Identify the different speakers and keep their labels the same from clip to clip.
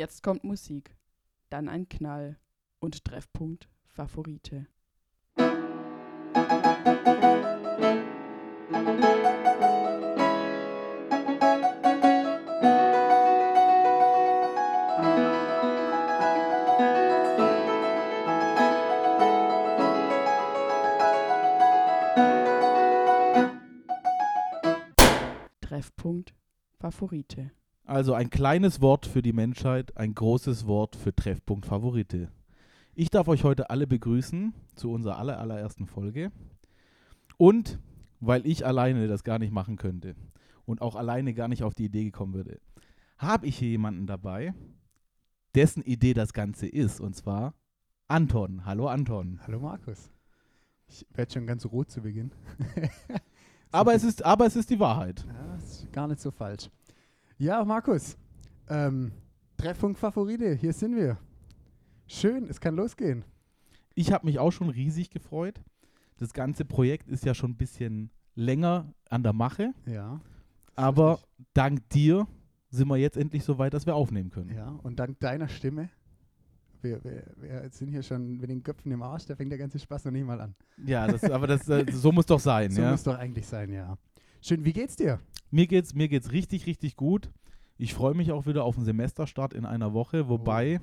Speaker 1: Jetzt kommt Musik, dann ein Knall und Treffpunkt Favorite. Treffpunkt Favorite.
Speaker 2: Also ein kleines Wort für die Menschheit, ein großes Wort für Treffpunkt Favorite. Ich darf euch heute alle begrüßen zu unserer aller, allerersten Folge. Und weil ich alleine das gar nicht machen könnte und auch alleine gar nicht auf die Idee gekommen würde, habe ich hier jemanden dabei, dessen Idee das Ganze ist. Und zwar Anton. Hallo Anton.
Speaker 3: Hallo Markus. Ich werde schon ganz rot zu Beginn.
Speaker 2: Aber es ist, aber es ist die Wahrheit.
Speaker 3: Ja, ist gar nicht so falsch. Ja, Markus. Ähm, Treffpunkt Favorite, hier sind wir. Schön, es kann losgehen.
Speaker 2: Ich habe mich auch schon riesig gefreut. Das ganze Projekt ist ja schon ein bisschen länger an der Mache.
Speaker 3: Ja.
Speaker 2: Aber
Speaker 3: richtig.
Speaker 2: dank dir sind wir jetzt endlich so weit, dass wir aufnehmen können.
Speaker 3: Ja, und dank deiner Stimme. Wir, wir, wir sind hier schon mit den Köpfen im Arsch, da fängt der ganze Spaß noch nicht mal an.
Speaker 2: Ja, das, aber das, äh, so muss doch sein.
Speaker 3: So
Speaker 2: ja.
Speaker 3: muss doch eigentlich sein, ja. Schön, wie geht's dir?
Speaker 2: Mir geht's, mir geht's richtig, richtig gut. Ich freue mich auch wieder auf einen Semesterstart in einer Woche, wobei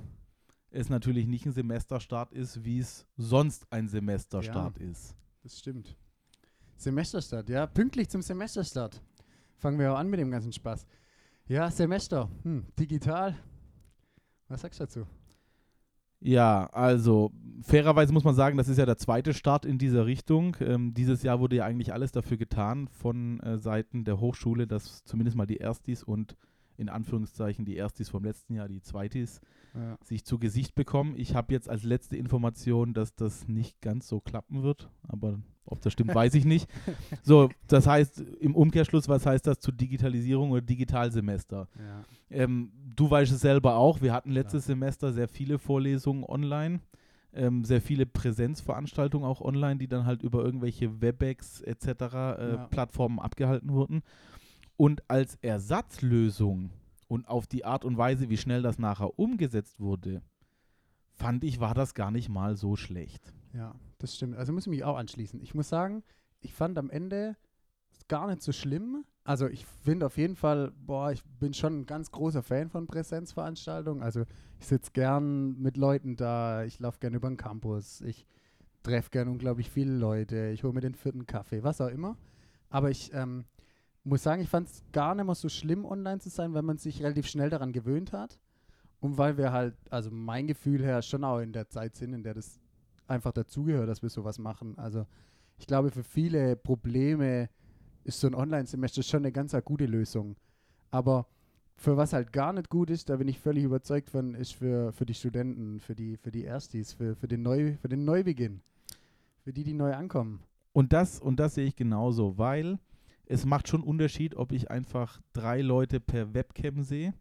Speaker 2: es natürlich nicht ein Semesterstart ist, wie es sonst ein Semesterstart ist.
Speaker 3: Das stimmt. Semesterstart, ja, pünktlich zum Semesterstart. Fangen wir auch an mit dem ganzen Spaß. Ja, Semester, hm, digital. Was sagst du dazu?
Speaker 2: Ja, also fairerweise muss man sagen, das ist ja der zweite Start in dieser Richtung. Ähm, dieses Jahr wurde ja eigentlich alles dafür getan von äh, Seiten der Hochschule, dass zumindest mal die Erstis und in Anführungszeichen die Erstis vom letzten Jahr, die Zweitis,
Speaker 3: Ja.
Speaker 2: sich zu Gesicht bekommen. Ich habe jetzt als letzte Information, dass das nicht ganz so klappen wird, aber ob das stimmt, weiß ich nicht. So, das heißt im Umkehrschluss, was heißt das zu Digitalisierung oder Digitalsemester?
Speaker 3: ja.
Speaker 2: Ähm, du weißt es selber auch, wir hatten letztes Semester sehr viele Vorlesungen online, ähm, sehr viele Präsenzveranstaltungen auch online, die dann halt über irgendwelche WebEx etc. Äh,
Speaker 3: Ja.
Speaker 2: Plattformen abgehalten wurden. Und als Ersatzlösung und auf die Art und Weise, wie schnell das nachher umgesetzt wurde, fand ich, war das gar nicht mal so schlecht.
Speaker 3: Ja, das stimmt. Also muss ich mich auch anschließen. Ich muss sagen, ich fand am Ende gar nicht so schlimm. Also ich finde auf jeden Fall, boah, ich bin schon ein ganz großer Fan von Präsenzveranstaltungen. Also ich sitze gern mit Leuten da, ich laufe gern über den Campus, ich treffe gern unglaublich viele Leute, ich hole mir den vierten Kaffee, was auch immer. Aber ich ähm, muss sagen, ich fand es gar nicht mehr so schlimm, online zu sein, weil man sich relativ schnell daran gewöhnt hat. Und weil wir halt, also mein Gefühl her, schon auch in der Zeit sind, in der das einfach dazugehört, dass wir sowas machen. Also ich glaube, für viele Probleme ist so ein Online-Semester schon eine ganz gute Lösung. Aber für was halt gar nicht gut ist, da bin ich völlig überzeugt von, ist für, für die Studenten, für die, für die Erstis, für, für, den Neu, für den Neubeginn, für die, die neu ankommen.
Speaker 2: Und das, und das sehe ich genauso, weil es macht schon Unterschied, ob ich einfach drei Leute per Webcam sehe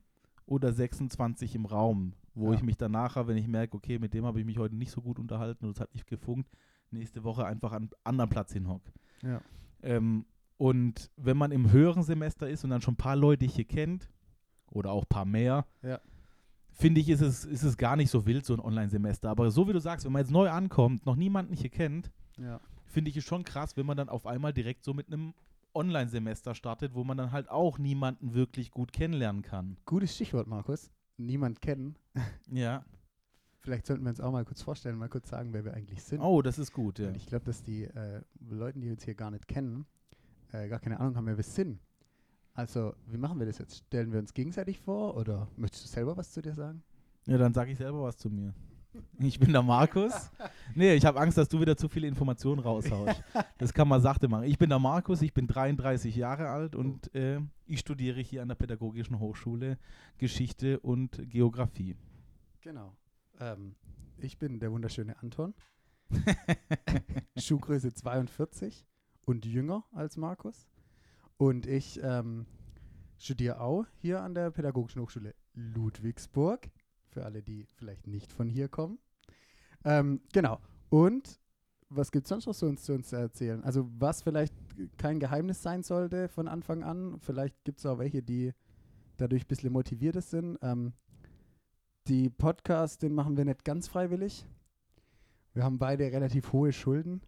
Speaker 2: oder 26 im Raum, wo
Speaker 3: Ja.
Speaker 2: ich mich dann nachher, wenn ich merke, okay, mit dem habe ich mich heute nicht so gut unterhalten oder es hat nicht gefunkt, nächste Woche einfach an einen anderen Platz hinhock.
Speaker 3: Ja.
Speaker 2: Ähm, und wenn man im höheren Semester ist und dann schon ein paar Leute hier kennt oder auch ein paar mehr,
Speaker 3: Ja.
Speaker 2: finde ich, ist es, ist es gar nicht so wild, so ein Online-Semester. Aber so wie du sagst, wenn man jetzt neu ankommt, noch niemanden hier kennt,
Speaker 3: Ja.
Speaker 2: finde ich es schon krass, wenn man dann auf einmal direkt so mit einem Online-Semester startet, wo man dann halt auch niemanden wirklich gut kennenlernen kann.
Speaker 3: Gutes Stichwort, Markus. Niemand kennen.
Speaker 2: Ja.
Speaker 3: Vielleicht sollten wir uns auch mal kurz vorstellen, mal kurz sagen, wer wir eigentlich sind.
Speaker 2: Oh, das ist gut, ja.
Speaker 3: Und ich glaube, dass die äh, Leute, die uns hier gar nicht kennen, äh, gar keine Ahnung haben, wer wir sind. Also, wie machen wir das jetzt? Stellen wir uns gegenseitig vor oder möchtest du selber was zu dir sagen?
Speaker 2: Ja, dann sage ich selber was zu mir. Ich bin der Markus. Nee, ich habe Angst, dass du wieder zu viele Informationen raushaust. Das kann man sachte machen. Ich bin der Markus, ich bin 33 Jahre alt und äh, ich studiere hier an der Pädagogischen Hochschule Geschichte und Geografie.
Speaker 3: Genau. Ähm, ich bin der wunderschöne Anton. Schuhgröße 42 und jünger als Markus. Und ich ähm, studiere auch hier an der Pädagogischen Hochschule Ludwigsburg. Für alle, die vielleicht nicht von hier kommen. Ähm, genau. Und was gibt es sonst noch so uns, zu uns zu erzählen? Also was vielleicht kein Geheimnis sein sollte von Anfang an. Vielleicht gibt es auch welche, die dadurch ein bisschen motivierter sind. Ähm, die Podcast, den machen wir nicht ganz freiwillig. Wir haben beide relativ hohe Schulden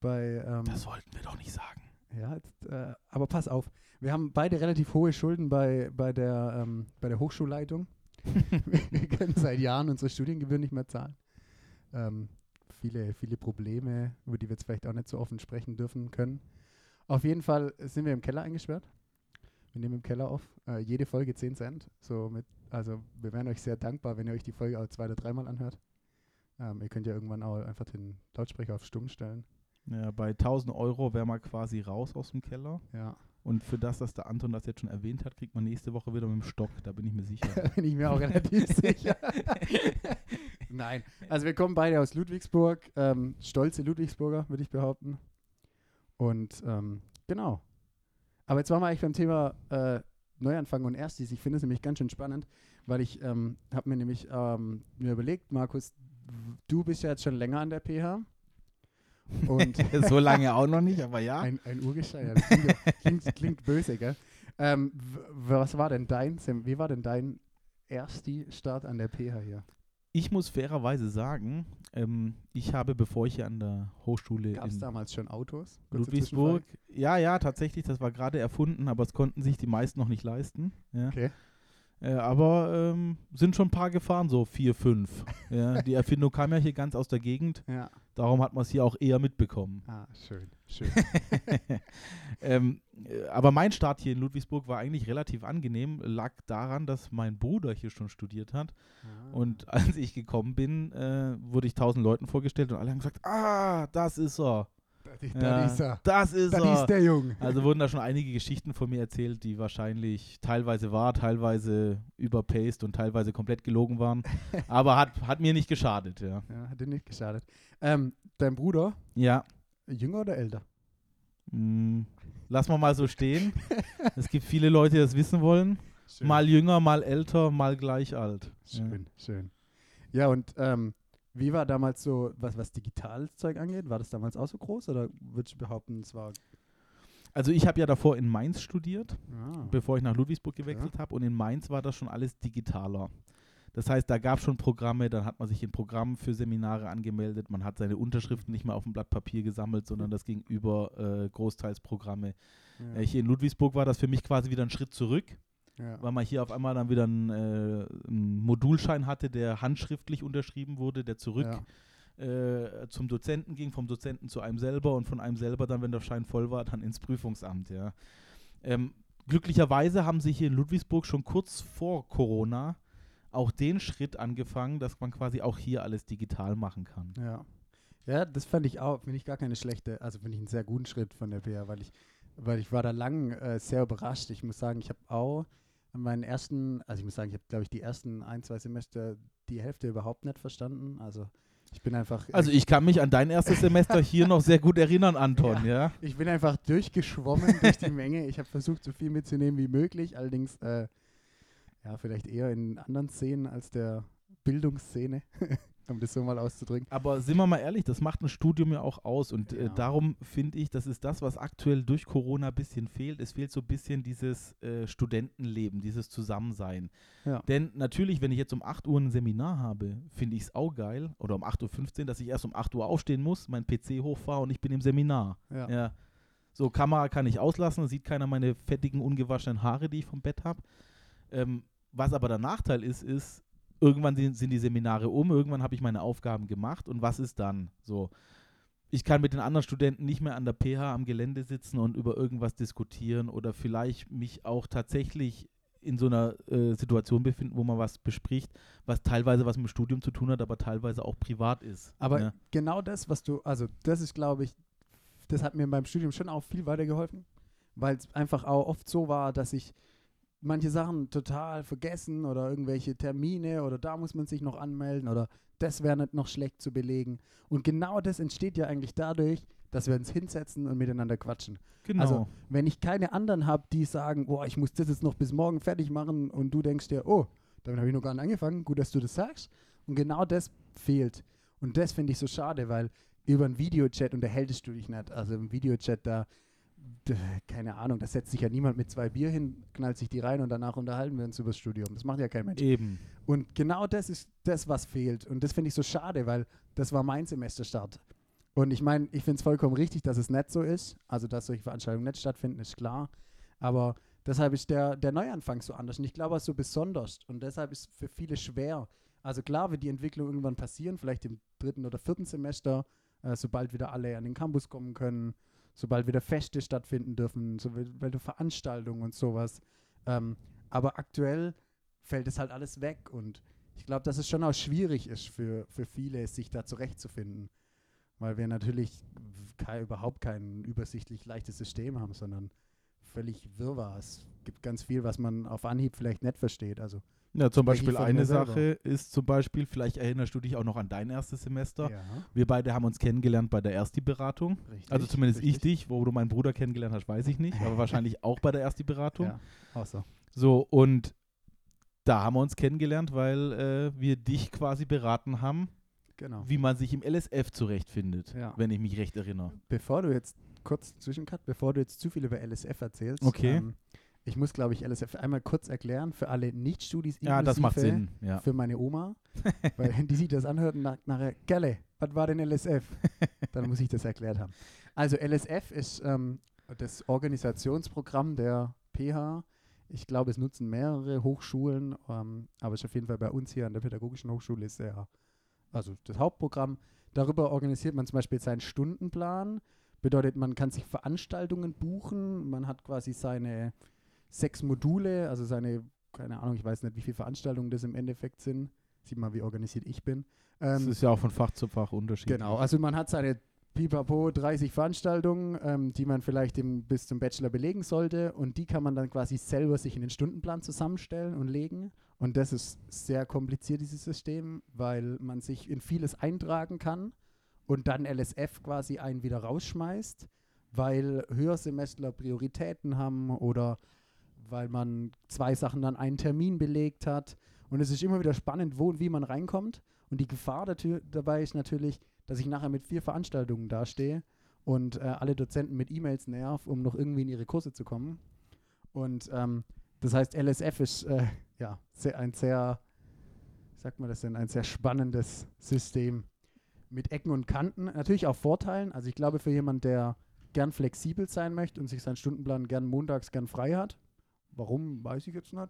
Speaker 3: bei. Ähm,
Speaker 2: Das wollten wir doch nicht sagen.
Speaker 3: ja, jetzt, äh, aber pass auf. Wir haben beide relativ hohe Schulden bei, bei, der, ähm, bei der Hochschulleitung. Wir können seit Jahren unsere Studiengebühren nicht mehr zahlen. Ähm, viele, viele Probleme, über die wir jetzt vielleicht auch nicht so offen sprechen dürfen können. Auf jeden Fall sind wir im Keller eingesperrt. Wir nehmen im Keller auf. Äh, jede Folge 10 Cent. So mit, also wir wären euch sehr dankbar, wenn ihr euch die Folge auch zwei oder dreimal anhört. Ähm, ihr könnt ja irgendwann auch einfach den Lautsprecher auf Stumm stellen.
Speaker 2: Ja, bei 1000 Euro wäre man quasi raus aus dem Keller.
Speaker 3: Ja.
Speaker 2: Und für das, dass der Anton das jetzt schon erwähnt hat, kriegt man nächste Woche wieder mit dem Stock. Da bin ich mir sicher.
Speaker 3: Da bin ich mir auch relativ sicher. Nein, also wir kommen beide aus Ludwigsburg, ähm, stolze Ludwigsburger, würde ich behaupten. Und ähm, genau. Aber jetzt waren wir eigentlich beim Thema äh, Neuanfang und Erstis. Ich finde es nämlich ganz schön spannend, weil ich ähm, habe mir nämlich ähm, mir überlegt, Markus, du bist ja jetzt schon länger an der PH. Und
Speaker 2: so lange auch noch nicht, aber ja.
Speaker 3: ein, ein Urgestein, ja, das klingt, klingt, klingt böse, gell? Ähm, was war denn dein, Sem- wie war denn dein Ersti-Start an der PH hier?
Speaker 2: Ich muss fairerweise sagen, ähm, ich habe, bevor ich hier an der Hochschule
Speaker 3: Gab es damals schon Autos?
Speaker 2: Ludwigsburg, ja, ja, tatsächlich, das war gerade erfunden, aber es konnten sich die meisten noch nicht leisten. Ja.
Speaker 3: Okay.
Speaker 2: Äh, aber ähm, sind schon ein paar gefahren, so vier, fünf. ja. Die Erfindung kam ja hier ganz aus der Gegend,
Speaker 3: Ja.
Speaker 2: Darum hat man es hier auch eher mitbekommen.
Speaker 3: Ah, schön, schön.
Speaker 2: ähm, äh, aber mein Start hier in Ludwigsburg war eigentlich relativ angenehm, lag daran, dass mein Bruder hier schon studiert hat.
Speaker 3: Ah.
Speaker 2: Und als ich gekommen bin, äh, wurde ich tausend Leuten vorgestellt und alle haben gesagt, ah, das ist er,
Speaker 3: da,
Speaker 2: ja,
Speaker 3: ist er.
Speaker 2: das ist
Speaker 3: Da ist
Speaker 2: er.
Speaker 3: der Junge.
Speaker 2: Also wurden da schon einige Geschichten von mir erzählt, die wahrscheinlich teilweise wahr, teilweise überpaced und teilweise komplett gelogen waren. Aber hat, hat mir nicht geschadet, ja.
Speaker 3: Ja, hat dir nicht geschadet. Ähm, dein Bruder,
Speaker 2: Ja,
Speaker 3: jünger oder älter?
Speaker 2: mm, lass mal mal so stehen. es gibt viele Leute, die das wissen wollen.
Speaker 3: Schön.
Speaker 2: Mal jünger, mal älter, mal gleich alt. Ja.
Speaker 3: Schön, schön. Ja, und ähm, wie war damals so, was, was Digitalzeug angeht? War das damals auch so groß oder würdest du behaupten, es war.
Speaker 2: Also ich habe ja davor in Mainz studiert,
Speaker 3: Ah,
Speaker 2: bevor ich nach Ludwigsburg gewechselt habe. Und in Mainz war das schon alles digitaler. Das heißt, da gab es schon Programme, dann hat man sich in Programmen für Seminare angemeldet, man hat seine Unterschriften nicht mehr auf dem Blatt Papier gesammelt, sondern das ging über äh, großteils Programme.
Speaker 3: ja,
Speaker 2: Äh, hier in Ludwigsburg war das für mich quasi wieder ein Schritt zurück,
Speaker 3: ja.
Speaker 2: weil man hier auf einmal dann wieder einen, äh, einen Modulschein hatte, der handschriftlich unterschrieben wurde, der zurück
Speaker 3: Ja.
Speaker 2: äh, zum Dozenten ging, vom Dozenten zu einem selber und von einem selber dann, wenn der Schein voll war, dann ins Prüfungsamt, ja. Ähm, glücklicherweise haben sie hier in Ludwigsburg schon kurz vor Corona auch den Schritt angefangen, dass man quasi auch hier alles digital machen kann.
Speaker 3: Ja. Ja, das fand ich auch, finde ich gar keine schlechte, also finde ich einen sehr guten Schritt von der PR, weil ich, weil ich war da lang äh, sehr überrascht. Ich muss sagen, ich habe auch an meinen ersten, also ich muss sagen, ich habe, glaube ich, die ersten ein, zwei Semester die Hälfte überhaupt nicht verstanden. Also ich bin einfach,
Speaker 2: Also ich kann mich an dein erstes Semester hier noch sehr gut erinnern, Anton, ja.
Speaker 3: ich bin einfach durchgeschwommen durch die Menge. Ich habe versucht, so viel mitzunehmen wie möglich, allerdings äh, ja, vielleicht eher in anderen Szenen als der Bildungsszene, um das so mal auszudrücken.
Speaker 2: Aber sind wir mal ehrlich, das macht ein Studium ja auch aus. Und äh,
Speaker 3: Ja.
Speaker 2: darum finde ich, das ist das, was aktuell durch Corona ein bisschen fehlt. Es fehlt so ein bisschen dieses äh, Studentenleben, dieses Zusammensein.
Speaker 3: Ja.
Speaker 2: Denn natürlich, wenn ich jetzt um 8 Uhr ein Seminar habe, finde ich es auch geil, oder um 8.15 Uhr, dass ich erst um 8 Uhr aufstehen muss, meinen PC hochfahre und ich bin im Seminar.
Speaker 3: Ja.
Speaker 2: Ja. So, Kamera kann ich auslassen, sieht keiner meine fettigen, ungewaschenen Haare, die ich vom Bett habe. Ähm, was aber der Nachteil ist, ist, irgendwann sind, sind die Seminare um, irgendwann habe ich meine Aufgaben gemacht und was ist dann? So, ich kann mit den anderen Studenten nicht mehr an der PH am Gelände sitzen und über irgendwas diskutieren oder vielleicht mich auch tatsächlich in so einer äh, Situation befinden, wo man was bespricht, was teilweise was mit dem Studium zu tun hat, aber teilweise auch privat ist.
Speaker 3: Aber
Speaker 2: ja.
Speaker 3: genau das, was du, also das ist, glaube ich, das hat mir beim Studium schon auch viel weitergeholfen, weil es einfach auch oft so war, dass ich manche Sachen total vergessen oder irgendwelche Termine oder da muss man sich noch anmelden oder das wäre nicht noch schlecht zu belegen. Und genau das entsteht ja eigentlich dadurch, dass wir uns hinsetzen und miteinander quatschen.
Speaker 2: Genau.
Speaker 3: Also, wenn ich keine anderen habe, die sagen, boah, ich muss das jetzt noch bis morgen fertig machen und du denkst dir, oh, damit habe ich noch gar nicht angefangen, gut, dass du das sagst. Und genau das fehlt. Und das finde ich so schade, weil über einen Videochat unterhältst du dich nicht. Also im Videochat, da keine Ahnung, da setzt sich ja niemand mit zwei Bier hin, knallt sich die rein und danach unterhalten wir uns über das Studium. Das macht ja kein Mensch.
Speaker 2: Eben.
Speaker 3: Und genau das ist das, was fehlt. Und das finde ich so schade, weil das war mein Semesterstart. Und ich meine, ich finde es vollkommen richtig, dass es nicht so ist. Also, dass solche Veranstaltungen nicht stattfinden, ist klar. Aber deshalb ist der, der Neuanfang so anders. Und ich glaube auch so besonders. Und deshalb ist es für viele schwer. Also klar wird die Entwicklung irgendwann passieren, vielleicht im dritten oder vierten Semester, äh, sobald wieder alle an den Campus kommen können, sobald wieder Feste stattfinden dürfen, sobald Veranstaltungen und sowas. Ähm, aber aktuell fällt es halt alles weg und ich glaube, dass es schon auch schwierig ist für, für viele, sich da zurechtzufinden. Weil wir natürlich kei, überhaupt kein übersichtlich leichtes System haben, sondern völlig Wirrwarr. Es gibt ganz viel, was man auf Anhieb vielleicht nicht versteht. Also,
Speaker 2: Ja, zum
Speaker 3: ich
Speaker 2: Beispiel eine. Sache ist zum Beispiel, vielleicht erinnerst du dich auch noch an dein erstes Semester.
Speaker 3: ja,
Speaker 2: Wir beide haben uns kennengelernt bei der Ersti-Beratung.
Speaker 3: richtig.
Speaker 2: Also zumindest ich
Speaker 3: richtig.
Speaker 2: dich, wo du meinen Bruder kennengelernt hast, weiß ich nicht, aber wahrscheinlich auch bei der Ersti-Beratung.
Speaker 3: Ja, so.
Speaker 2: So, und da haben wir uns kennengelernt, weil äh, wir dich quasi beraten haben,
Speaker 3: Genau.
Speaker 2: wie man sich im LSF zurechtfindet,
Speaker 3: Ja.
Speaker 2: wenn ich mich recht erinnere.
Speaker 3: Bevor du jetzt kurz Zwischencut, bevor du jetzt zu viel über LSF erzählst,
Speaker 2: Okay.
Speaker 3: ähm, ich muss, glaube ich, LSF einmal kurz erklären für alle Nicht-Studis.
Speaker 2: Ja, das macht Sinn. Ja.
Speaker 3: Für meine Oma, weil die sich das anhört und nach, nachher, Galle, was war denn LSF? Dann muss ich das erklärt haben. Also LSF ist ähm, das Organisationsprogramm der PH. Ich glaube, es nutzen mehrere Hochschulen, ähm, aber es ist auf jeden Fall bei uns hier an der Pädagogischen Hochschule ist der, also das Hauptprogramm. Darüber organisiert man zum Beispiel seinen Stundenplan. Bedeutet, man kann sich Veranstaltungen buchen. Man hat quasi seine sechs Module, also seine, keine Ahnung, ich weiß nicht, wie viele Veranstaltungen das im Endeffekt sind. Sieht mal, wie organisiert ich bin.
Speaker 2: Das
Speaker 3: Ähm,
Speaker 2: ist ja auch von Fach zu Fach unterschiedlich.
Speaker 3: Genau, also man hat seine pipapo 30 Veranstaltungen, ähm, die man vielleicht im, bis zum Bachelor belegen sollte und die kann man dann quasi selber sich in den Stundenplan zusammenstellen und legen. Und das ist sehr kompliziert, dieses System, weil man sich in vieles eintragen kann und dann LSF quasi einen wieder rausschmeißt, weil Höhersemestler Prioritäten haben oder weil man zwei Sachen dann einen Termin belegt hat. Und es ist immer wieder spannend, wo und wie man reinkommt. Und die Gefahr dabei ist natürlich, dass ich nachher mit vier Veranstaltungen dastehe und äh, alle Dozenten mit E-Mails nerv, um noch irgendwie in ihre Kurse zu kommen. Und ähm, das heißt, LSF ist äh, ja sehr, ein sehr, sagt man das denn, ein sehr spannendes System mit Ecken und Kanten. Natürlich auch Vorteilen. Also ich glaube, für jemanden, der gern flexibel sein möchte und sich seinen Stundenplan gern montags gern frei hat, warum, weiß ich jetzt nicht.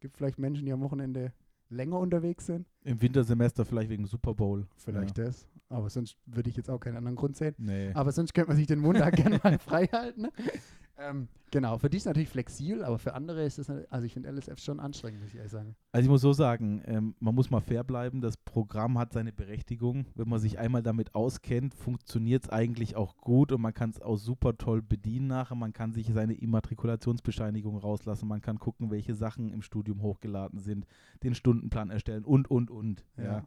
Speaker 3: Gibt vielleicht Menschen, die am Wochenende länger unterwegs sind.
Speaker 2: Im Wintersemester vielleicht wegen Super Bowl.
Speaker 3: Vielleicht das. Aber sonst würde ich jetzt auch keinen anderen Grund sehen.
Speaker 2: Nee.
Speaker 3: Aber sonst könnte man sich den Montag gerne mal frei halten. Ne? Ähm, genau, für die ist natürlich flexibel, aber für andere ist es, also ich finde LSF schon anstrengend, muss ich ehrlich sagen.
Speaker 2: Also ich muss so sagen, ähm, man muss mal fair bleiben, das Programm hat seine Berechtigung. Wenn man sich einmal damit auskennt, funktioniert es eigentlich auch gut und man kann es auch super toll bedienen nachher. Man kann sich seine Immatrikulationsbescheinigung rauslassen, man kann gucken, welche Sachen im Studium hochgeladen sind, den Stundenplan erstellen und, und, und. Ja.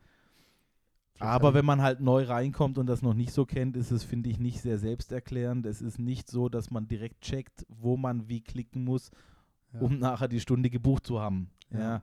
Speaker 2: Aber wenn man halt neu reinkommt und das noch nicht so kennt, ist es, finde ich, nicht sehr selbsterklärend. Es ist nicht so, dass man direkt checkt, wo man wie klicken muss,
Speaker 3: ja.
Speaker 2: um nachher die Stunde gebucht zu haben. Ja.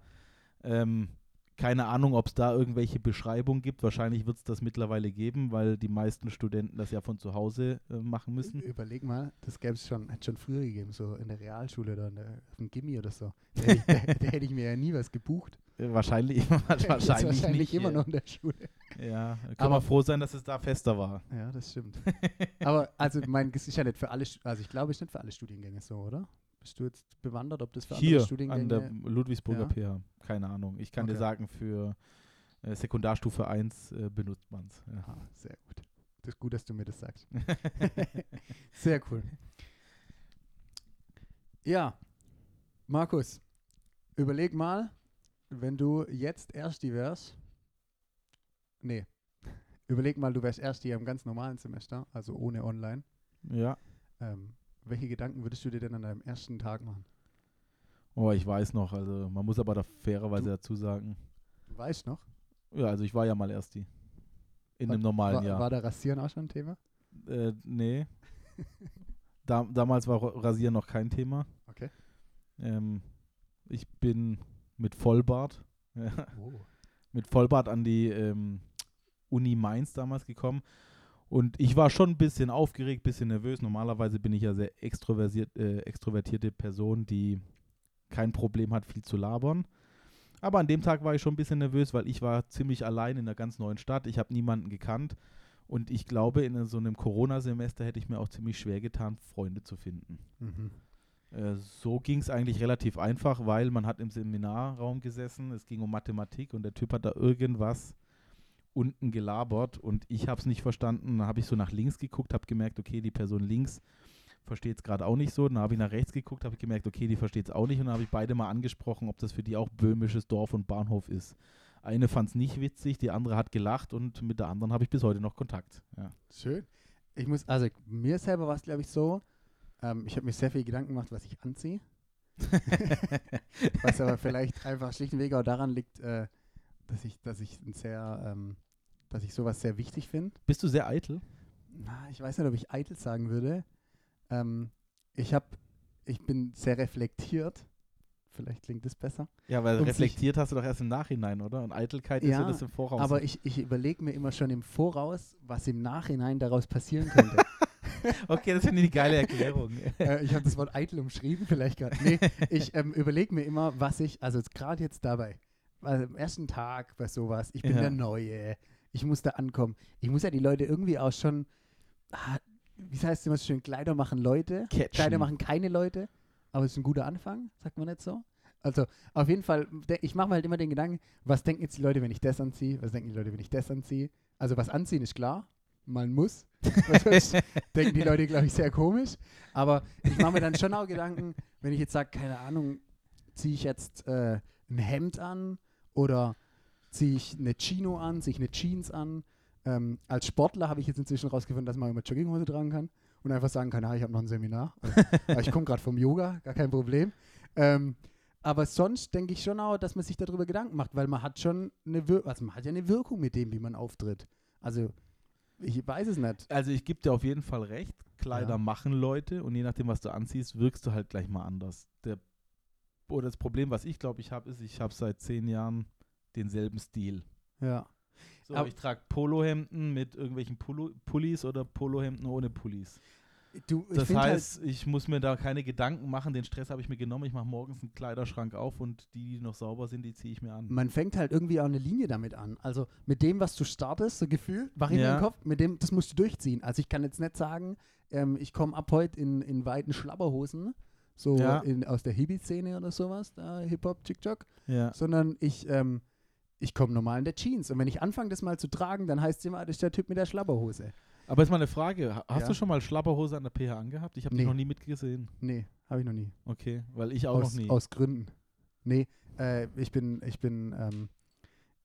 Speaker 2: Ähm, keine Ahnung, ob es da irgendwelche Beschreibungen gibt. Wahrscheinlich wird es das mittlerweile geben, weil die meisten Studenten das ja von zu Hause äh, machen müssen.
Speaker 3: Überleg mal, das gäbe es schon, hat schon früher gegeben, so in der Realschule oder in der, auf dem Gimmi oder so. Da hätte ich, da, da hätte ich mir ja nie was gebucht.
Speaker 2: Wahrscheinlich wahrscheinlich,
Speaker 3: wahrscheinlich
Speaker 2: nicht.
Speaker 3: immer noch in der Schule.
Speaker 2: Ja, kann
Speaker 3: Aber-
Speaker 2: man froh sein, dass es da fester war.
Speaker 3: Ja, das stimmt. Aber also mein, ist ja nicht für alle, also ich glaube, es ist nicht für alle Studiengänge so, oder? Bist du jetzt bewandert, ob das für
Speaker 2: Hier
Speaker 3: andere Studiengänge
Speaker 2: an der Ludwigsburger
Speaker 3: Ja.
Speaker 2: PH. Keine Ahnung. Ich kann dir
Speaker 3: Okay.
Speaker 2: sagen, für äh, Sekundarstufe 1 äh, benutzt man es. Ja.
Speaker 3: Ah, sehr gut. Das ist gut, dass du mir das sagst. Sehr cool. Ja, Markus, überleg mal, wenn du jetzt Ersti wärst. Nee. Überleg mal, du wärst Ersti im ganz normalen Semester, also ohne Online.
Speaker 2: ja.
Speaker 3: Ähm, welche Gedanken würdest du dir denn an deinem ersten Tag machen?
Speaker 2: Oh, ich weiß noch. Also man muss aber da fairerweise
Speaker 3: Du-
Speaker 2: dazu sagen.
Speaker 3: Du weißt noch?
Speaker 2: Ja, also ich war ja mal Ersti. In
Speaker 3: War-
Speaker 2: einem normalen
Speaker 3: war,
Speaker 2: Jahr.
Speaker 3: War da Rasieren auch schon ein Thema?
Speaker 2: Äh, nee. da, damals war Ra- Rasieren noch kein Thema.
Speaker 3: Okay.
Speaker 2: Ähm, ich bin mit Vollbart,
Speaker 3: Oh.
Speaker 2: mit Vollbart an die ähm, Uni Mainz damals gekommen. Und ich war schon ein bisschen aufgeregt, ein bisschen nervös. Normalerweise bin ich ja sehr extroversiert, äh, extrovertierte Person, die kein Problem hat, viel zu labern. Aber an dem Tag war ich schon ein bisschen nervös, weil ich war ziemlich allein in einer ganz neuen Stadt. Ich habe niemanden gekannt. Und ich glaube, in so einem Corona-Semester hätte ich mir auch ziemlich schwer getan, Freunde zu finden.
Speaker 3: Mhm.
Speaker 2: Äh, so ging es eigentlich relativ einfach, weil man hat im Seminarraum gesessen, es ging um Mathematik und der Typ hat da irgendwas unten gelabert und ich habe es nicht verstanden. Dann habe ich so nach links geguckt, habe gemerkt, okay, die Person links versteht es gerade auch nicht so. Dann habe ich nach rechts geguckt, habe gemerkt, okay, die versteht es auch nicht. Und dann habe ich beide mal angesprochen, ob das für die auch böhmisches Dorf und Bahnhof ist. Eine fand es nicht witzig, die andere hat gelacht und mit der anderen habe ich bis heute noch Kontakt. Ja.
Speaker 3: Schön. Ich muss, also mir selber war es, glaube ich, so, ähm, ich habe mir sehr viel Gedanken gemacht, was ich anziehe. was aber vielleicht einfach schlichtweg auch daran liegt, äh, dass ich, dass ich ein sehr, ähm, dass ich sowas sehr wichtig finde.
Speaker 2: Bist du sehr eitel?
Speaker 3: Na, ich weiß nicht, ob ich eitel sagen würde. Ähm, ich habe, ich bin sehr reflektiert. Vielleicht klingt das besser.
Speaker 2: Ja, weil
Speaker 3: Und
Speaker 2: reflektiert hast du doch erst im Nachhinein, oder? Und Eitelkeit ist ja
Speaker 3: Ja,
Speaker 2: das im Voraus.
Speaker 3: Aber ich, ich überlege mir immer schon im Voraus, was im Nachhinein daraus passieren könnte.
Speaker 2: okay, das finde ich eine geile Erklärung.
Speaker 3: äh, ich habe das Wort eitel umschrieben, vielleicht gerade. Nee, ich ähm, überlege mir immer, was ich, also gerade jetzt dabei, also am ersten Tag bei sowas, ich bin
Speaker 2: Ja.
Speaker 3: der Neue, ich muss da ankommen. Ich muss ja die Leute irgendwie auch schon, ah, wie heißt es immer so schön, Kleider machen Leute,
Speaker 2: Catchen.
Speaker 3: Kleider machen keine Leute, aber es ist ein guter Anfang, sagt man nicht so? Also auf jeden Fall, ich mache mir halt immer den Gedanken, was denken jetzt die Leute, wenn ich das anziehe? Was denken die Leute, wenn ich das anziehe? Also was anziehen ist klar, man muss. Sonst denken die Leute, glaube ich, sehr komisch. Aber ich mache mir dann schon auch Gedanken, wenn ich jetzt sage, keine Ahnung, ziehe ich jetzt äh, ein Hemd an oder ziehe ich eine Chino an, ziehe ich eine Jeans an. Ähm, als Sportler habe ich jetzt inzwischen rausgefunden, dass man immer Jogginghose tragen kann und einfach sagen kann, ah, ich habe noch ein Seminar. Aber ich komme gerade vom Yoga, gar kein Problem. Ähm, aber sonst denke ich schon auch, dass man sich darüber Gedanken macht, weil man hat schon eine Wirkung, also man hat ja eine Wirkung mit dem, wie man auftritt. Also ich weiß es nicht.
Speaker 2: Also ich gebe dir auf jeden Fall recht. Kleider
Speaker 3: Ja.
Speaker 2: machen Leute und je nachdem, was du anziehst, wirkst du halt gleich mal anders. Der, oder das Problem, was ich glaube, ich habe, ist, ich habe seit zehn Jahren denselben Stil.
Speaker 3: Ja.
Speaker 2: So,
Speaker 3: Aber-
Speaker 2: ich trage Polohemden mit irgendwelchen Pullo Pullis oder Polohemden ohne Pullis.
Speaker 3: Du, ich
Speaker 2: Das
Speaker 3: find
Speaker 2: heißt, ich muss mir da keine Gedanken machen. Den Stress habe ich mir genommen. Ich mache morgens einen Kleiderschrank auf und die, die noch sauber sind, die ziehe ich mir an.
Speaker 3: halt, man fängt halt irgendwie auch eine Linie damit an. Also mit dem, was du startest, so Gefühl, wach in
Speaker 2: Ja.
Speaker 3: den Kopf, mit dem, das musst du durchziehen. Also ich kann jetzt nicht sagen, ähm, ich komme ab heute in, in weiten Schlabberhosen, so
Speaker 2: Ja.
Speaker 3: in, aus der Hippie-Szene oder sowas, da Hip-Hop, TikTok,
Speaker 2: Ja.
Speaker 3: sondern ich, ähm, ich komme normal in der Jeans. Und wenn ich anfange, das mal zu tragen, dann heißt es immer, das ist der Typ mit der Schlabberhose.
Speaker 2: Aber jetzt mal eine Frage. Ha- Hast
Speaker 3: Ja.
Speaker 2: du schon mal Schlapperhose an der PH angehabt? Ich habe
Speaker 3: Nee.
Speaker 2: dich noch nie mitgesehen.
Speaker 3: Nee, habe ich noch nie.
Speaker 2: Okay, weil ich auch
Speaker 3: aus,
Speaker 2: noch nie.
Speaker 3: aus Gründen. Nee, äh, ich bin, ich bin, ähm,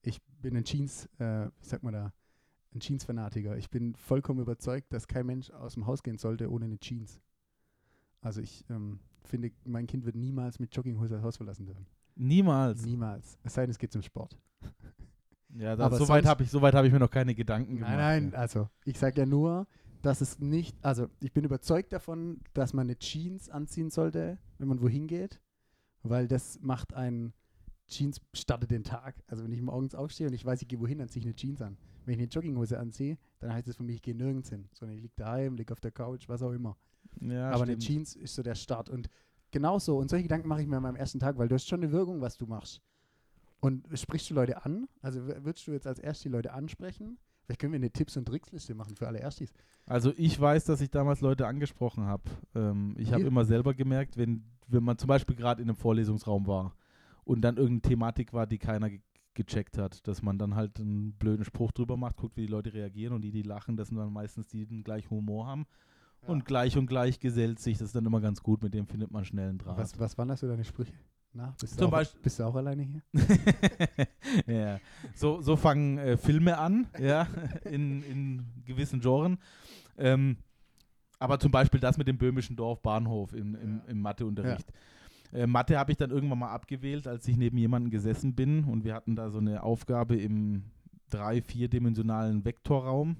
Speaker 3: ich bin ein Jeans, äh, wie sagt man da, ein Jeans-Fanatiker. Ich bin vollkommen überzeugt, dass kein Mensch aus dem Haus gehen sollte ohne eine Jeans. Also ich ähm, finde, mein Kind wird niemals mit Jogginghose das Haus verlassen dürfen.
Speaker 2: Niemals.
Speaker 3: Niemals. Es sei denn, es geht zum Sport.
Speaker 2: Ja, da,
Speaker 3: Aber
Speaker 2: so weit habe ich, so weit hab ich mir noch keine Gedanken gemacht.
Speaker 3: Nein, nein, also ich sage ja nur, dass es nicht, also ich bin überzeugt davon, dass man eine Jeans anziehen sollte, wenn man wohin geht, weil das macht einen, Jeans startet den Tag. Also wenn ich morgens aufstehe und ich weiß, ich gehe wohin, dann ziehe ich eine Jeans an. Wenn ich eine Jogginghose anziehe, dann heißt es für mich, ich gehe nirgends hin, sondern ich liege daheim, liege auf der Couch, was auch immer.
Speaker 2: Ja,
Speaker 3: Aber eine
Speaker 2: stimmt.
Speaker 3: Jeans ist so der Start und genauso, und solche Gedanken mache ich mir an meinem ersten Tag, weil du hast schon eine Wirkung, was du machst. Und sprichst du Leute an? Also würdest du jetzt als erstes die Leute ansprechen? Vielleicht können wir eine Tipps- und Tricksliste machen für alle Erstis.
Speaker 2: Also ich weiß, dass ich damals Leute angesprochen habe. Ähm, ich habe immer selber gemerkt, wenn, wenn man zum Beispiel gerade in einem Vorlesungsraum war und dann irgendeine Thematik war, die keiner ge gecheckt hat, dass man dann halt einen blöden Spruch drüber macht, guckt, wie die Leute reagieren und die, die lachen, das sind dann meistens die, die den gleichen Humor haben. Und gleich und gleich gesellt sich, das ist dann immer ganz gut, mit dem findet man schnell einen Draht.
Speaker 3: Was, was waren das so deine Sprüche? Na, bist,
Speaker 2: Zum
Speaker 3: du auch,
Speaker 2: Beispiel-
Speaker 3: bist du auch alleine hier?
Speaker 2: ja. So, so fangen äh, Filme an, ja, in, in gewissen Genren. Ähm, aber zum Beispiel das mit dem böhmischen Dorf Bahnhof im, im,
Speaker 3: Ja.
Speaker 2: im Matheunterricht. Äh, Mathe habe ich dann irgendwann mal abgewählt, als ich neben jemandem gesessen bin und wir hatten da so eine Aufgabe im drei-, vierdimensionalen Vektorraum.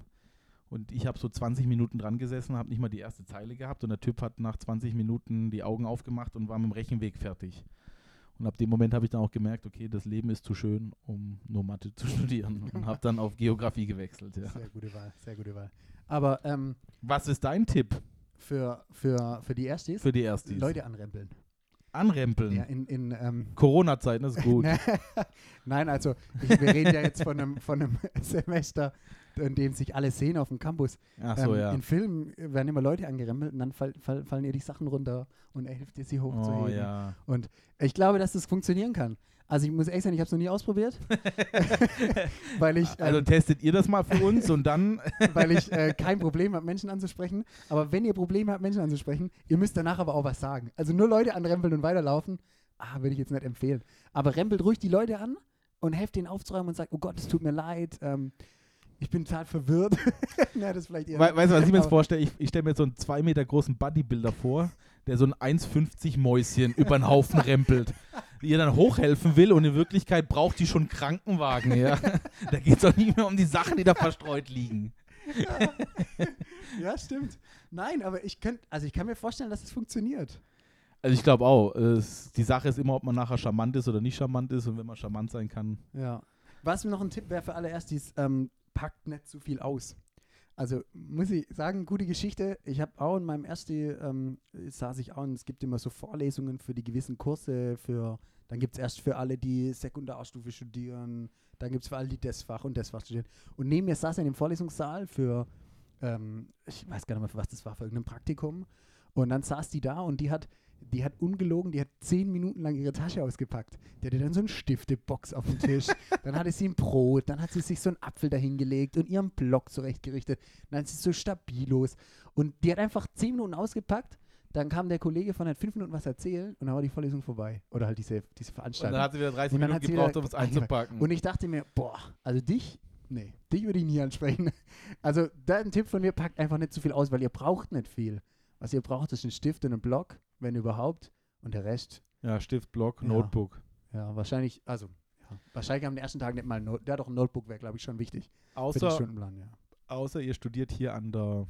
Speaker 2: Und ich habe so 20 Minuten dran gesessen, habe nicht mal die erste Zeile gehabt und der Typ hat nach 20 Minuten die Augen aufgemacht und war mit dem Rechenweg fertig. Und ab dem Moment habe ich dann auch gemerkt, okay, das Leben ist zu schön, um nur Mathe zu studieren und habe dann auf Geografie gewechselt. Ja.
Speaker 3: Sehr gute Wahl, sehr gute Wahl. Aber ähm,
Speaker 2: Was ist dein Tipp
Speaker 3: für, für, für die Erstis,
Speaker 2: für die Erstis?
Speaker 3: Leute anrempeln.
Speaker 2: Anrempeln.
Speaker 3: Ja, in, in, ähm,
Speaker 2: Corona-Zeiten ist gut.
Speaker 3: Nein, also ich, wir reden ja jetzt von einem, von einem Semester, in dem sich alle sehen auf dem Campus.
Speaker 2: Ach so,
Speaker 3: ähm,
Speaker 2: ja.
Speaker 3: In Filmen werden immer Leute angerempelt und dann fall, fall, fallen ihr die Sachen runter und er hilft dir, sie
Speaker 2: Oh
Speaker 3: hochzuheben.
Speaker 2: ja.
Speaker 3: Und ich glaube, dass das funktionieren kann. Also ich muss ehrlich sagen, ich habe es noch nie ausprobiert, weil ich, ähm,
Speaker 2: Also testet ihr das mal für uns und dann.
Speaker 3: weil ich äh, kein Problem habe, Menschen anzusprechen. Aber wenn ihr Probleme habt, Menschen anzusprechen, ihr müsst danach aber auch was sagen. Also nur Leute anrempeln und weiterlaufen, ah, würde ich jetzt nicht empfehlen. Aber rempelt ruhig die Leute an und helft denen aufzuräumen und sagt, oh Gott, es tut mir leid, ähm, ich bin total verwirrt. Na, das vielleicht eher
Speaker 2: We weißt du, was ich mir jetzt vorstelle? Ich, ich stelle mir so einen zwei Meter großen Bodybuilder vor, der so ein 1,50 Mäuschen über den Haufen rempelt. Die ihr dann hochhelfen will und in Wirklichkeit braucht die schon Krankenwagen, ja. Da geht es doch nicht mehr um die Sachen, die da verstreut liegen.
Speaker 3: Ja, stimmt. Nein, aber ich könnte, also ich kann mir vorstellen, dass es funktioniert.
Speaker 2: Also ich glaube auch, es, die Sache ist immer, ob man nachher charmant ist oder nicht charmant ist und wenn man charmant sein kann.
Speaker 3: Ja. Was mir noch ein Tipp wäre für alle Erstis, ähm, packt nicht zu viel aus. Also muss ich sagen, gute Geschichte. Ich habe auch in meinem Ersti, ähm, saß ich auch, und es gibt immer so Vorlesungen für die gewissen Kurse, für, dann gibt es erst für alle, die Sekundarstufe studieren, dann gibt es für alle, die das Fach und das Fach studieren. Und neben mir saß er in dem Vorlesungssaal für, ähm, ich weiß gar nicht mehr, für was das war, für irgendein Praktikum. Und dann saß die da und die hat, die hat ungelogen, die hat zehn Minuten lang ihre Tasche ausgepackt. Die hatte dann so eine Stiftebox auf dem Tisch. dann hatte sie ein Brot, dann hat sie sich so einen Apfel dahingelegt und ihren Block zurechtgerichtet. Dann hat sie so Stabilos. Und die hat einfach zehn Minuten ausgepackt. Dann kam der Kollege von, hat fünf Minuten was erzählen und dann war die Vorlesung vorbei. Oder halt diese, diese
Speaker 2: Und
Speaker 3: Veranstaltung.
Speaker 2: dann hat sie wieder 30
Speaker 3: Und dann
Speaker 2: Minuten
Speaker 3: hat
Speaker 2: gebraucht,
Speaker 3: wieder
Speaker 2: um es einzupacken.
Speaker 3: Und ich dachte mir, boah, also dich, nee, dich würde ich nie ansprechen. Also da ein Tipp von mir, packt einfach nicht zu viel aus, weil ihr braucht nicht viel. Was ihr braucht, ist ein Stift und ein Block, wenn überhaupt. Und der Rest,
Speaker 2: ja, Stift, Block,
Speaker 3: Ja.
Speaker 2: Notebook.
Speaker 3: ja, wahrscheinlich, also, ja, wahrscheinlich am ersten Tag nicht mal ein Not Der hat doch ein Notebook, wäre, glaube ich, schon wichtig
Speaker 2: Außer,
Speaker 3: Stundenplan, ja.
Speaker 2: außer ihr studiert hier an der,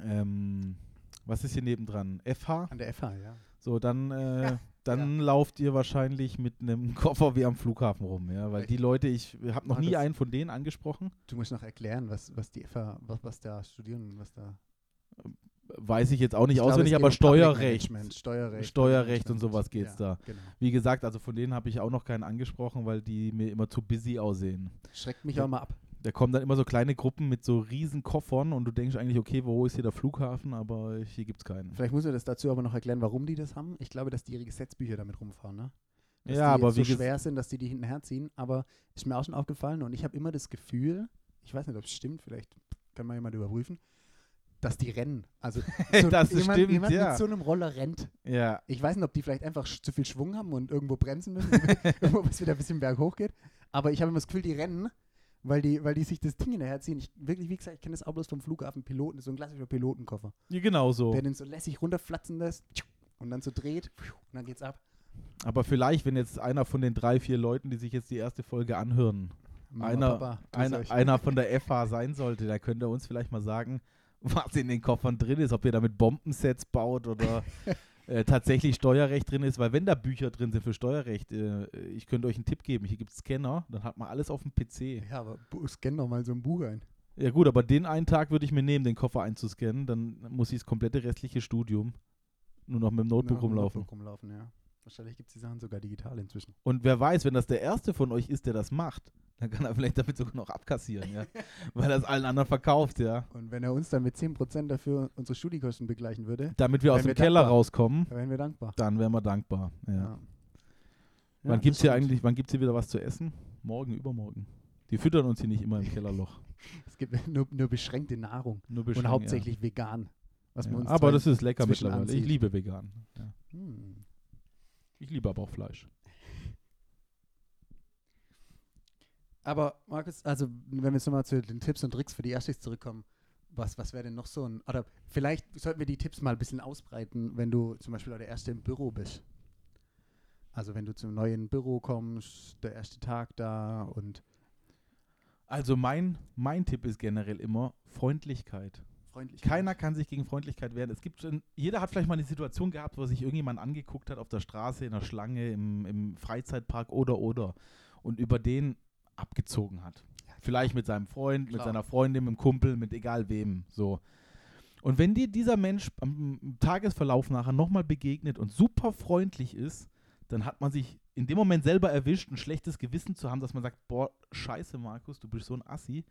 Speaker 2: ähm, was ist hier nebendran? FH?
Speaker 3: An der FH, ja.
Speaker 2: So, dann, äh,
Speaker 3: Ja,
Speaker 2: dann lauft ihr wahrscheinlich mit einem Koffer wie am Flughafen rum, ja. Weil die
Speaker 3: Richtig.
Speaker 2: Leute, ich habe noch nie einen von denen angesprochen.
Speaker 3: Du musst noch erklären, was, was die FH, was, was da studieren, was da.
Speaker 2: Weiß ich jetzt auch nicht
Speaker 3: Ich glaube,
Speaker 2: auswendig,
Speaker 3: es
Speaker 2: aber
Speaker 3: geht
Speaker 2: Steuerrecht.
Speaker 3: Steuerrecht.
Speaker 2: Steuerrecht und sowas
Speaker 3: Management.
Speaker 2: geht's
Speaker 3: ja,
Speaker 2: da.
Speaker 3: Genau.
Speaker 2: Wie gesagt, also von denen habe ich auch noch keinen angesprochen, weil die mir immer zu busy aussehen.
Speaker 3: Schreckt mich
Speaker 2: Ja.
Speaker 3: auch mal ab.
Speaker 2: Da kommen dann immer so kleine Gruppen mit so riesen Koffern und du denkst eigentlich, okay, wo ist hier der Flughafen? Aber hier gibt's keinen.
Speaker 3: Vielleicht muss er das dazu aber noch erklären, warum die das haben. Ich glaube, dass die ihre Gesetzbücher damit rumfahren, ne? Dass
Speaker 2: Ja,
Speaker 3: die
Speaker 2: aber
Speaker 3: so schwer sind, dass die die hinten herziehen. Aber ist mir auch schon aufgefallen und ich habe immer das Gefühl, ich weiß nicht, ob es stimmt, vielleicht kann mal jemand überprüfen, dass die rennen. Also so
Speaker 2: Das
Speaker 3: jemand,
Speaker 2: stimmt,
Speaker 3: jemand
Speaker 2: ja.
Speaker 3: mit so einem Roller rennt.
Speaker 2: Ja,
Speaker 3: Ich weiß nicht, ob die vielleicht einfach zu viel Schwung haben und irgendwo bremsen müssen, irgendwo was wieder ein bisschen berghoch geht. Aber ich habe immer das Gefühl, die rennen, weil die, weil die sich das Ding hinterherziehen. Ich, wirklich, wie gesagt, ich kenne das auch bloß vom Flughafen Piloten, das ist so ein klassischer Pilotenkoffer.
Speaker 2: ja, genau so.
Speaker 3: Der den so lässig runterflatzen lässt und dann so dreht und dann geht's ab.
Speaker 2: Aber vielleicht, wenn jetzt einer von den drei, vier Leuten, die sich jetzt die erste Folge anhören,
Speaker 3: Mama,
Speaker 2: einer,
Speaker 3: Papa,
Speaker 2: einer, einer von der FH sein sollte, da könnt ihr uns vielleicht mal sagen, was in den Koffern drin ist, ob ihr damit Bombensets baut oder äh, tatsächlich Steuerrecht drin ist, weil wenn da Bücher drin sind für Steuerrecht, äh, ich könnte euch einen Tipp geben, hier gibt es Scanner, dann hat man alles auf dem PC.
Speaker 3: Ja, aber scann doch mal so ein Buch ein.
Speaker 2: Ja gut, aber den einen Tag würde ich mir nehmen, den Koffer einzuscannen, dann muss ich das komplette restliche Studium nur noch mit dem Notebook
Speaker 3: dem
Speaker 2: rumlaufen.
Speaker 3: Notebook rumlaufen, ja. Wahrscheinlich gibt es die Sachen sogar digital inzwischen.
Speaker 2: Und wer weiß, wenn das der erste von euch ist, der das macht, dann kann er vielleicht damit sogar noch abkassieren, ja. Weil er es allen anderen verkauft, ja.
Speaker 3: Und wenn er uns dann mit 10% dafür unsere Studiekosten begleichen würde,
Speaker 2: Damit wir aus dem
Speaker 3: wir
Speaker 2: Keller
Speaker 3: dankbar.
Speaker 2: rauskommen,
Speaker 3: dann wären wir dankbar.
Speaker 2: dann wären wir dankbar. Ja.
Speaker 3: Ja.
Speaker 2: wann
Speaker 3: Ja,
Speaker 2: gibt's
Speaker 3: das
Speaker 2: hier eigentlich, wann gibt's hier wieder was zu essen? Morgen, übermorgen. Die füttern uns hier nicht immer im Kellerloch.
Speaker 3: Es gibt nur, nur beschränkte Nahrung
Speaker 2: Nur
Speaker 3: und
Speaker 2: beschränkt,
Speaker 3: hauptsächlich vegan. Was
Speaker 2: Ja. Ja.
Speaker 3: uns
Speaker 2: Aber das ist lecker mittlerweile. Ich liebe vegan. Ja.
Speaker 3: Hm.
Speaker 2: Ich liebe aber auch Fleisch.
Speaker 3: Aber Markus, also wenn wir jetzt nochmal zu den Tipps und Tricks für die Erstis zurückkommen, was, was wäre denn noch so ein, oder vielleicht sollten wir die Tipps mal ein bisschen ausbreiten, wenn du zum Beispiel der Erste im Büro bist. Also wenn du zum neuen Büro kommst, der erste Tag da und
Speaker 2: Also mein, mein Tipp ist generell immer Freundlichkeit.
Speaker 3: freundlich.
Speaker 2: Keiner kann sich gegen Freundlichkeit wehren. Es gibt schon, jeder hat vielleicht mal eine Situation gehabt, wo sich irgendjemand angeguckt hat auf der Straße, in der Schlange, im, im Freizeitpark oder oder und über den abgezogen hat. Vielleicht mit seinem Freund, mit
Speaker 3: Klar.
Speaker 2: seiner Freundin, mit dem Kumpel, mit egal wem. So. Und wenn dir dieser Mensch am Tagesverlauf nachher nochmal begegnet und super freundlich ist, dann hat man sich in dem Moment selber erwischt, ein schlechtes Gewissen zu haben, dass man sagt, boah, scheiße, Markus, du bist so ein Assi,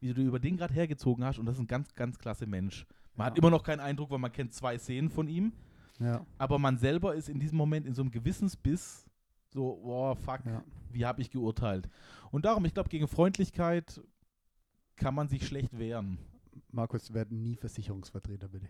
Speaker 2: wie du über den gerade hergezogen hast und das ist ein ganz, ganz klasse Mensch. Man hat
Speaker 3: Ja.
Speaker 2: immer noch keinen Eindruck, weil man kennt zwei Szenen von ihm,
Speaker 3: Ja.
Speaker 2: aber man selber ist in diesem Moment in so einem Gewissensbiss so, boah, fuck,
Speaker 3: Ja.
Speaker 2: wie habe ich geurteilt. Und darum, ich glaube, gegen Freundlichkeit kann man sich schlecht wehren.
Speaker 3: Markus, werden nie Versicherungsvertreter, bitte.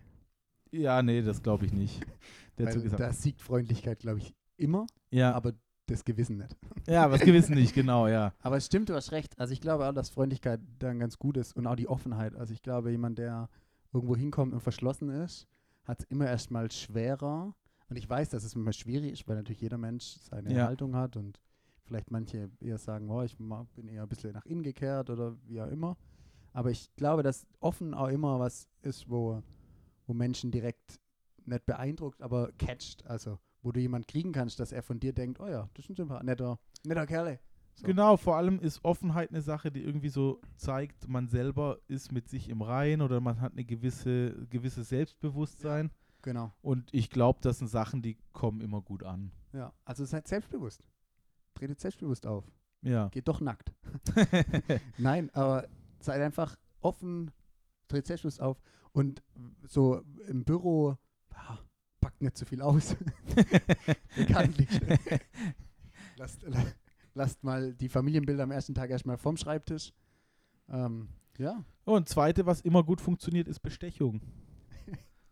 Speaker 2: Ja, nee, das glaube ich nicht. Der Zug ist
Speaker 3: da siegt Freundlichkeit, glaube ich, immer,
Speaker 2: ja,
Speaker 3: aber das Gewissen nicht.
Speaker 2: ja, was Gewissen nicht, genau, ja.
Speaker 3: Aber es stimmt, du hast recht. Also ich glaube auch, dass Freundlichkeit dann ganz gut ist und auch die Offenheit. Also ich glaube, jemand, der irgendwo hinkommt und verschlossen ist, hat es immer erstmal schwerer. Und ich weiß, dass es immer schwierig ist, weil natürlich jeder Mensch seine
Speaker 2: Ja.
Speaker 3: Haltung hat und vielleicht manche eher sagen, oh, ich bin eher ein bisschen nach innen gekehrt oder wie auch immer. Aber ich glaube, dass offen auch immer was ist, wo, wo Menschen direkt nicht beeindruckt, aber catcht. Also wo du jemanden kriegen kannst, dass er von dir denkt, oh ja, das ist ein super netter, netter Kerle. So.
Speaker 2: Genau, vor allem ist Offenheit eine Sache, die irgendwie so zeigt, man selber ist mit sich im Rein oder man hat eine gewisse, gewisses Selbstbewusstsein.
Speaker 3: Genau.
Speaker 2: Und ich glaube, das sind Sachen, die kommen immer gut an.
Speaker 3: Ja, also seid selbstbewusst. Tretet selbstbewusst auf.
Speaker 2: Ja.
Speaker 3: Geht doch nackt. Nein, aber seid einfach offen, tretet selbstbewusst auf und so im Büro ah, packt nicht zu viel aus. Bekanntlich. lasst, la- lasst mal die Familienbilder am ersten Tag erstmal vom Schreibtisch. Ähm, ja,
Speaker 2: Und zweite, was immer gut funktioniert, ist Bestechung.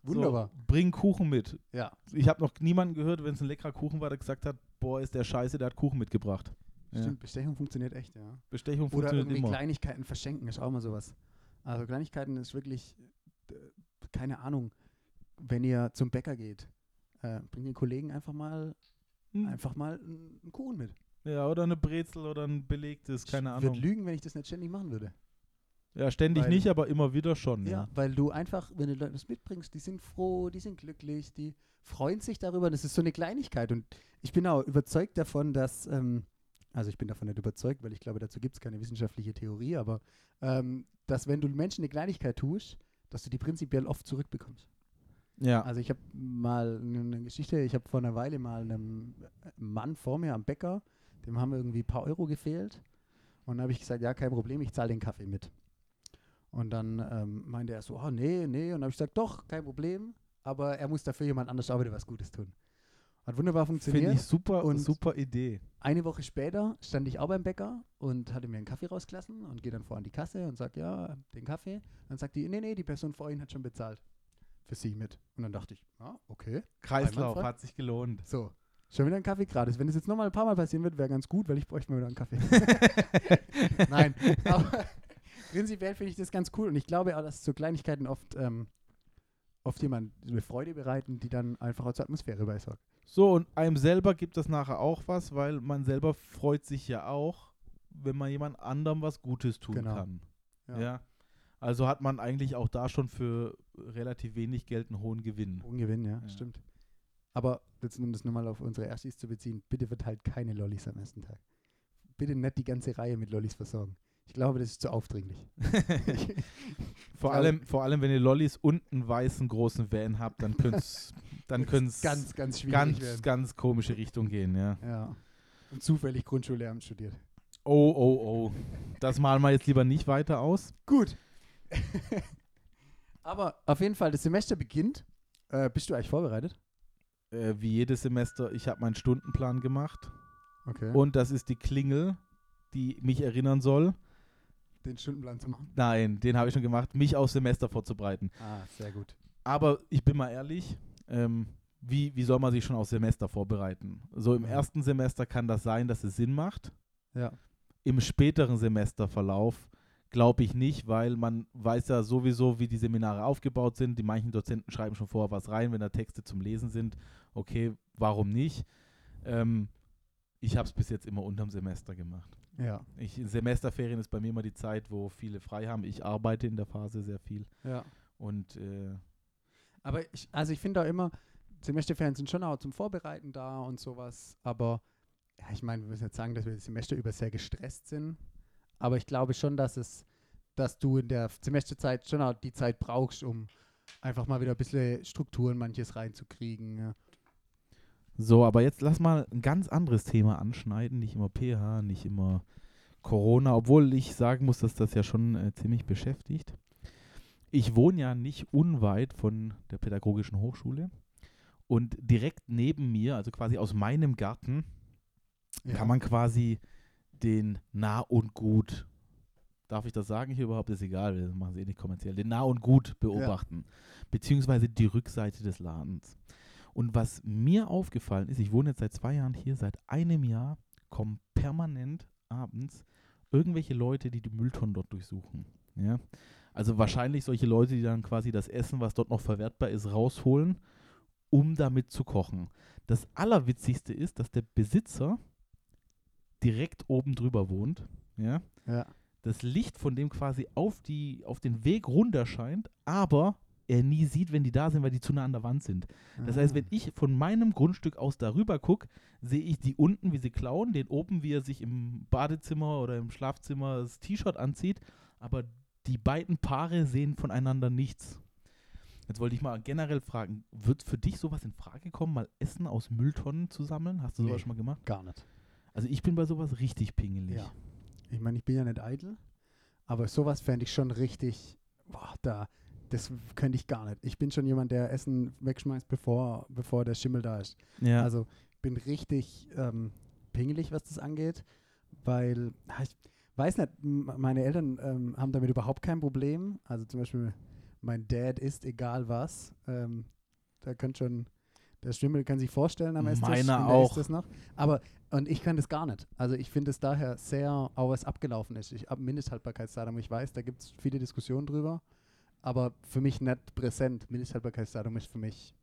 Speaker 3: Wunderbar.
Speaker 2: So, bring Kuchen mit.
Speaker 3: Ja,
Speaker 2: Ich habe noch niemanden gehört, wenn es ein leckerer Kuchen war, der gesagt hat, boah, ist der scheiße, der hat Kuchen mitgebracht. Ja.
Speaker 3: stimmt. Bestechung funktioniert echt, ja.
Speaker 2: Bestechung
Speaker 3: Oder
Speaker 2: funktioniert
Speaker 3: irgendwie
Speaker 2: immer.
Speaker 3: Kleinigkeiten verschenken ist auch mal sowas. Also Kleinigkeiten ist wirklich, äh, keine Ahnung, wenn ihr zum Bäcker geht, äh, bringt den Kollegen einfach mal
Speaker 2: Hm.
Speaker 3: einfach mal einen Kuchen mit.
Speaker 2: Ja, oder eine Brezel oder ein belegtes, keine
Speaker 3: ich
Speaker 2: Ahnung.
Speaker 3: würde lügen, wenn ich das nicht ständig machen würde.
Speaker 2: Ja, ständig
Speaker 3: weil-
Speaker 2: nicht, aber immer wieder schon.
Speaker 3: Ja.
Speaker 2: Ja.
Speaker 3: weil du einfach, wenn du Leute das mitbringst, die sind froh, die sind glücklich, die freuen sich darüber. Das ist so eine Kleinigkeit. Und ich bin auch überzeugt davon, dass, ähm, also ich bin davon nicht überzeugt, weil ich glaube, dazu gibt es keine wissenschaftliche Theorie, aber ähm, dass wenn du Menschen eine Kleinigkeit tust, dass du die prinzipiell oft zurückbekommst.
Speaker 2: ja.
Speaker 3: Also ich habe mal eine eine Geschichte, ich habe vor einer Weile mal einem Mann vor mir am Bäcker, dem haben irgendwie ein paar Euro gefehlt. Und dann habe ich gesagt, ja, kein Problem, ich zahle den Kaffee mit. Und dann ähm, meinte er so, oh nee, nee. Und dann habe ich gesagt, doch, kein Problem. Aber er muss dafür jemand anders auch wieder was Gutes tun. Hat wunderbar funktioniert.
Speaker 2: Finde ich super,
Speaker 3: Und-
Speaker 2: super Idee.
Speaker 3: Eine Woche später stand ich auch beim Bäcker und hatte mir einen Kaffee rausgelassen und gehe dann vor an die Kasse und sage, ja, den Kaffee. Dann sagt die, nee, nee, die Person vor Ihnen hat schon bezahlt. Für Sie mit. Und dann dachte ich, ah, okay.
Speaker 2: Kreislauf hat sich gelohnt.
Speaker 3: So, schon wieder ein Kaffee gratis. Wenn das jetzt nochmal ein paar Mal passieren wird, wäre ganz gut, weil ich bräuchte mal wieder einen Kaffee. Nein, aber prinzipiell finde ich das ganz cool und ich glaube auch, dass so Kleinigkeiten oft, ähm, oft jemand eine Freude bereiten, die dann einfach auch zur Atmosphäre beisorgt.
Speaker 2: So, und einem selber gibt das nachher auch was, weil man selber freut sich ja auch, wenn man jemand anderem was Gutes tun
Speaker 3: Genau.
Speaker 2: kann.
Speaker 3: Ja.
Speaker 2: Ja. Also hat man eigentlich auch da schon für relativ wenig Geld einen hohen Gewinn.
Speaker 3: Ungewinn, ja,
Speaker 2: Ja.
Speaker 3: stimmt. Aber jetzt, um das nochmal auf unsere Erstis zu beziehen, bitte verteilt keine Lollis am ersten Tag. Bitte nicht die ganze Reihe mit Lollis versorgen. Ich glaube, das ist zu aufdringlich.
Speaker 2: vor, allem, vor allem, wenn ihr Lollis und einen weißen großen Van habt, dann könnte es dann können's
Speaker 3: ganz, ganz schwierig
Speaker 2: ganz,
Speaker 3: werden.
Speaker 2: ganz komische Richtung gehen, ja.
Speaker 3: Ja. Und zufällig Grundschullehramt studiert.
Speaker 2: Oh, oh, oh. Das malen wir jetzt lieber nicht weiter aus.
Speaker 3: Gut. Aber auf jeden Fall, das Semester beginnt. Äh, bist du eigentlich vorbereitet?
Speaker 2: Äh, wie jedes Semester, ich habe meinen Stundenplan gemacht.
Speaker 3: Okay.
Speaker 2: Und das ist die Klingel, die mich erinnern soll.
Speaker 3: Den Stundenplan zu machen.
Speaker 2: Nein, den habe ich schon gemacht, mich aufs Semester vorzubereiten.
Speaker 3: Ah, sehr gut.
Speaker 2: Aber ich bin mal ehrlich, ähm, wie, wie soll man sich schon aufs Semester vorbereiten? So im ersten Semester kann das sein, dass es Sinn macht.
Speaker 3: Ja.
Speaker 2: Im späteren Semesterverlauf glaube ich nicht, weil man weiß ja sowieso, wie die Seminare aufgebaut sind. Die manchen Dozenten schreiben schon vorher was rein, wenn da Texte zum Lesen sind. Okay, warum nicht? Ähm, ich habe es bis jetzt immer unterm Semester gemacht.
Speaker 3: Ja.
Speaker 2: Ich, Semesterferien ist bei mir immer die Zeit, wo viele frei haben. Ich arbeite in der Phase sehr viel.
Speaker 3: Ja.
Speaker 2: Und äh,
Speaker 3: Aber ich, also ich finde auch immer, Semesterferien sind schon auch zum Vorbereiten da und sowas. Aber ja, ich meine, wir müssen jetzt sagen, dass wir das Semester über sehr gestresst sind. aber ich glaube schon, dass es, dass du in der Semesterzeit schon auch die Zeit brauchst, um einfach mal wieder ein bisschen Strukturen manches reinzukriegen. Ja.
Speaker 2: So, aber jetzt lass mal ein ganz anderes Thema anschneiden. Nicht immer pH, nicht immer Corona, obwohl ich sagen muss, dass das ja schon äh, ziemlich beschäftigt. Ich wohne ja nicht unweit von der Pädagogischen Hochschule und direkt neben mir, also quasi aus meinem Garten,
Speaker 3: Ja.
Speaker 2: kann man quasi den Nah und Gut, darf ich das sagen hier überhaupt, ist egal, wir machen es eh nicht kommerziell, den Nah und Gut beobachten, beziehungsweise die Rückseite des Ladens. Und was mir aufgefallen ist, ich wohne jetzt seit zwei Jahren hier, seit einem Jahr kommen permanent abends irgendwelche Leute, die die Mülltonnen dort durchsuchen. Ja? Also wahrscheinlich solche Leute, die dann quasi das Essen, was dort noch verwertbar ist, rausholen, um damit zu kochen. Das Allerwitzigste ist, dass der Besitzer direkt oben drüber wohnt. Ja?
Speaker 3: Ja.
Speaker 2: Das Licht von dem quasi auf, die, auf den Weg runter scheint, aber er nie sieht, wenn die da sind, weil die zu nah an der Wand sind. Das heißt, wenn ich von meinem Grundstück aus darüber gucke, sehe ich die unten, wie sie klauen, den oben, wie er sich im Badezimmer oder im Schlafzimmer das T-Shirt anzieht, aber die beiden Paare sehen voneinander nichts. Jetzt wollte ich mal generell fragen, wird für dich sowas in Frage kommen, mal Essen aus Mülltonnen zu sammeln? Hast du sowas
Speaker 3: Nee.
Speaker 2: schon mal gemacht?
Speaker 3: Gar nicht.
Speaker 2: Also ich bin bei sowas richtig pingelig.
Speaker 3: Ja. Ich meine, ich bin ja nicht eitel, aber sowas fände ich schon richtig, boah, da, das könnte ich gar nicht. Ich bin schon jemand, der Essen wegschmeißt, bevor, bevor der Schimmel da ist.
Speaker 2: Ja.
Speaker 3: Also bin richtig ähm, pingelig, was das angeht, weil ah, ich weiß nicht, meine Eltern ähm, haben damit überhaupt kein Problem. Also zum Beispiel mein Dad isst egal was. Ähm, da kann schon, der Schimmel kann sich vorstellen am Esstisch.
Speaker 2: Meiner auch.
Speaker 3: Das noch. Aber, und ich kann das gar nicht. Also ich finde es daher sehr, auch was abgelaufen ist. Ich habe Mindesthaltbarkeitsdatum, ich weiß, da gibt es viele Diskussionen drüber. Aber für mich nicht präsent. Mindesthaltbarkeitsdatum ist für mich,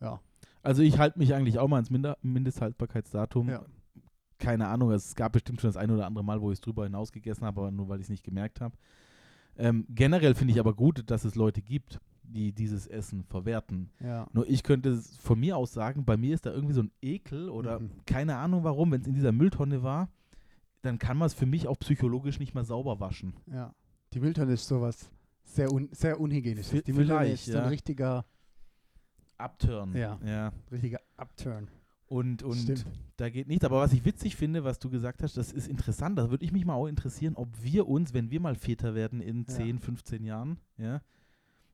Speaker 3: ja.
Speaker 2: Also ich halte mich eigentlich auch mal ans Minder Mindesthaltbarkeitsdatum.
Speaker 3: Ja.
Speaker 2: Keine Ahnung, es gab bestimmt schon das ein oder andere Mal, wo ich es drüber hinaus gegessen habe, aber nur weil ich es nicht gemerkt habe. Ähm, generell finde ich aber gut, dass es Leute gibt, die dieses Essen verwerten.
Speaker 3: Ja.
Speaker 2: Nur ich könnte es von mir aus sagen, bei mir ist da irgendwie so ein Ekel oder
Speaker 3: Mhm.
Speaker 2: keine Ahnung warum, wenn es in dieser Mülltonne war, dann kann man es für mich auch psychologisch nicht mehr sauber waschen.
Speaker 3: Ja. Die Mülltonne ist sowas sehr, un sehr unhygienisches.
Speaker 2: Vi-
Speaker 3: Die Mülltonne
Speaker 2: vielleicht,
Speaker 3: ist so ein
Speaker 2: ja.
Speaker 3: richtiger,
Speaker 2: Abturn.
Speaker 3: Ja.
Speaker 2: ja.
Speaker 3: richtiger Upturn.
Speaker 2: Und, und
Speaker 3: Stimmt.
Speaker 2: da geht nichts. Aber was ich witzig finde, was du gesagt hast, das ist interessant. Da würde ich mich mal auch interessieren, ob wir uns, wenn wir mal Väter werden in
Speaker 3: Ja.
Speaker 2: 10, 15 Jahren, ja,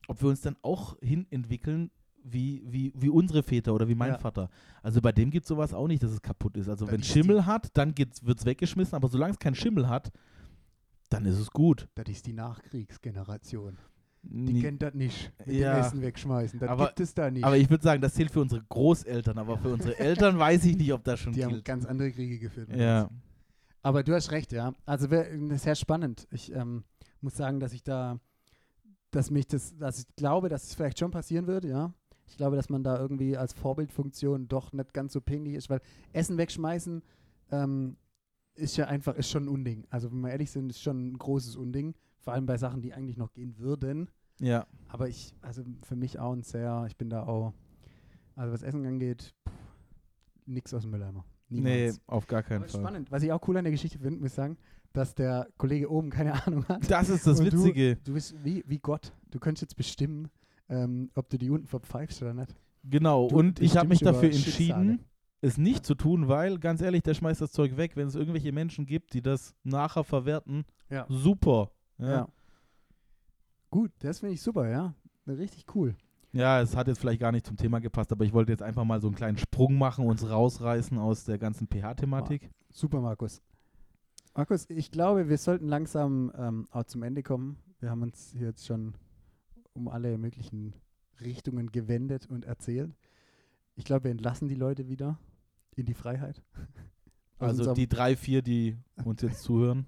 Speaker 2: ob wir uns dann auch hin entwickeln wie, wie, wie unsere Väter oder wie mein
Speaker 3: Ja.
Speaker 2: Vater. Also bei dem gibt es sowas auch nicht, dass es kaputt ist. Also
Speaker 3: Da
Speaker 2: wenn
Speaker 3: ist
Speaker 2: Schimmel hat, dann wird es weggeschmissen, aber solange es keinen Schimmel hat, dann ist es gut.
Speaker 3: Das ist die Nachkriegsgeneration. Die kennt das nicht. Mit
Speaker 2: Ja.
Speaker 3: dem Essen wegschmeißen. Das
Speaker 2: Aber-
Speaker 3: gibt es da nicht.
Speaker 2: aber ich würde sagen, das zählt für unsere Großeltern, aber für unsere Eltern weiß ich nicht, ob das schon
Speaker 3: die haben
Speaker 2: gilt.
Speaker 3: ganz andere Kriege geführt.
Speaker 2: Ja.
Speaker 3: Aber du hast recht, ja. Also das ist sehr spannend. Ich ähm, muss sagen, dass ich da, dass mich das, dass ich glaube, dass es vielleicht schon passieren wird, ja. Ich glaube, dass man da irgendwie als Vorbildfunktion doch nicht ganz so pingelig ist, weil Essen wegschmeißen ähm, ist ja einfach, ist schon ein Unding. Also wenn wir ehrlich sind, ist schon ein großes Unding. Vor allem bei Sachen, die eigentlich noch gehen würden.
Speaker 2: ja.
Speaker 3: Aber ich, also für mich auch ein sehr, ich bin da auch, also was Essen angeht, pff, nix aus dem Mülleimer.
Speaker 2: Nee,
Speaker 3: Niemals.
Speaker 2: auf gar keinen Fall.
Speaker 3: spannend. Was ich auch cool an der Geschichte finde, muss ich sagen, dass der Kollege oben keine Ahnung hat.
Speaker 2: Das ist das
Speaker 3: Und du-
Speaker 2: Witzige.
Speaker 3: Du bist wie, wie Gott. Du könntest jetzt bestimmen, ähm, ob du die unten verpfeifst oder nicht.
Speaker 2: Genau,
Speaker 3: Du
Speaker 2: und ich habe mich dafür entschieden,
Speaker 3: Schicksale.
Speaker 2: Es nicht zu tun, weil, ganz ehrlich, der schmeißt das Zeug weg. Wenn es irgendwelche Menschen gibt, die das nachher verwerten,
Speaker 3: Ja.
Speaker 2: super.
Speaker 3: Ja.
Speaker 2: Ja.
Speaker 3: Gut, das finde ich super, ja. Richtig cool.
Speaker 2: ja, es hat jetzt vielleicht gar nicht zum Thema gepasst, aber ich wollte jetzt einfach mal so einen kleinen Sprung machen, uns rausreißen aus der ganzen pH-Thematik.
Speaker 3: Super, Markus. Markus, ich glaube, wir sollten langsam ähm, auch zum Ende kommen. Wir haben uns hier jetzt schon um alle möglichen Richtungen gewendet und erzählt. Ich glaube, wir entlassen die Leute wieder in die Freiheit.
Speaker 2: Also die drei, vier, die uns jetzt zuhören.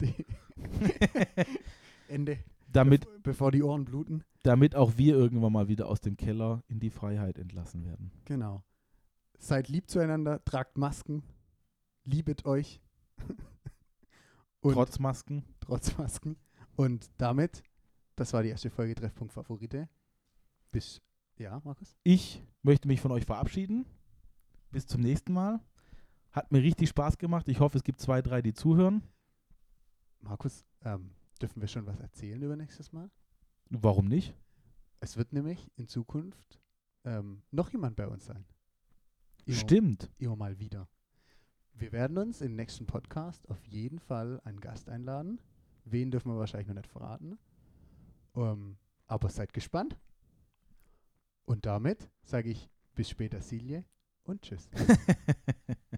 Speaker 3: Ende,
Speaker 2: damit,
Speaker 3: bev- bevor die Ohren bluten.
Speaker 2: damit auch wir irgendwann mal wieder aus dem Keller in die Freiheit entlassen werden.
Speaker 3: Genau. Seid lieb zueinander, tragt Masken, liebet euch. und
Speaker 2: Trotz Masken.
Speaker 3: trotz Masken. Und damit, das war die erste Folge Treffpunkt Favorite. Bis, ja, Markus?
Speaker 2: Ich möchte mich von euch verabschieden. Bis zum nächsten Mal. Hat mir richtig Spaß gemacht. Ich hoffe, es gibt zwei, drei, die zuhören.
Speaker 3: Markus, ähm, dürfen wir schon was erzählen über nächstes Mal?
Speaker 2: Warum nicht?
Speaker 3: Es wird nämlich in Zukunft ähm, noch jemand bei uns sein. Immer,
Speaker 2: Stimmt.
Speaker 3: Immer mal wieder. Wir werden uns im nächsten Podcast auf jeden Fall einen Gast einladen. Wen dürfen wir wahrscheinlich noch nicht verraten. Ähm, aber seid gespannt. Und damit sage ich bis später, Silje, und tschüss.